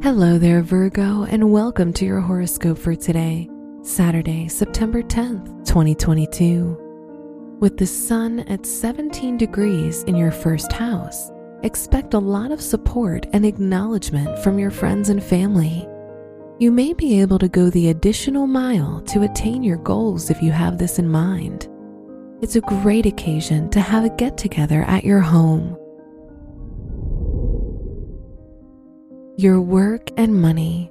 Hello there, Virgo, and welcome to your horoscope for today, Saturday, September 10th, 2022. With the sun at 17 degrees in your first house, expect a lot of support and acknowledgement from your friends and family. You may be able to go the additional mile to attain your goals if you have this in mind. It's a great occasion to have a get together at your home your work and money.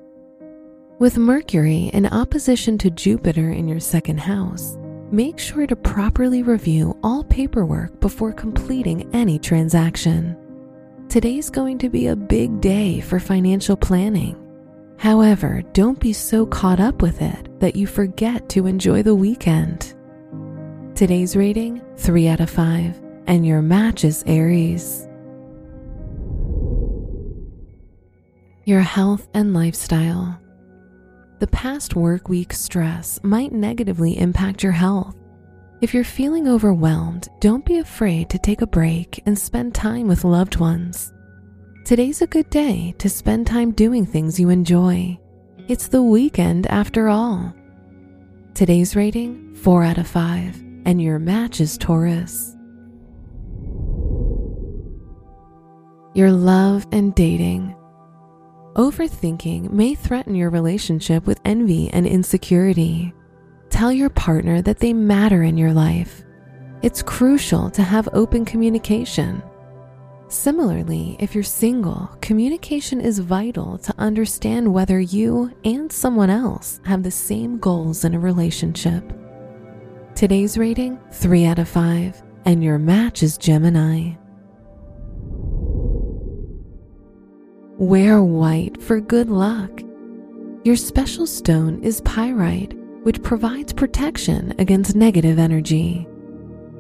With Mercury in opposition to Jupiter in your second house, make sure to properly review all paperwork before completing any transaction. Today's going to be a big day for financial planning. However, don't be so caught up with it that you forget to enjoy the weekend. Today's rating 3 out of 5, and your match is Aries. Your health and lifestyle. The past work week stress might negatively impact your health. If you're feeling overwhelmed, don't be afraid to take a break and spend time with loved ones. Today's a good day to spend time doing things you enjoy. It's the weekend after all. Today's rating 4 out of 5, and your match is Taurus. Your love and dating. Overthinking may threaten your relationship with envy and insecurity. Tell your partner that they matter in your life. It's crucial to have open communication. Similarly, if you're single, communication is vital to understand whether you and someone else have the same goals in a relationship. Today's rating 3 out of 5, and your match is Gemini. Wear white for good luck. Your special stone is pyrite, which provides protection against negative energy.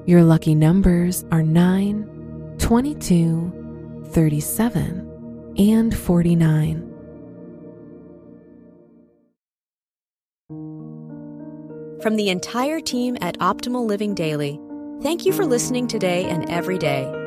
Your lucky numbers are 9, 22, 37, and 49. From the entire team at Optimal Living Daily, thank you for listening today and every day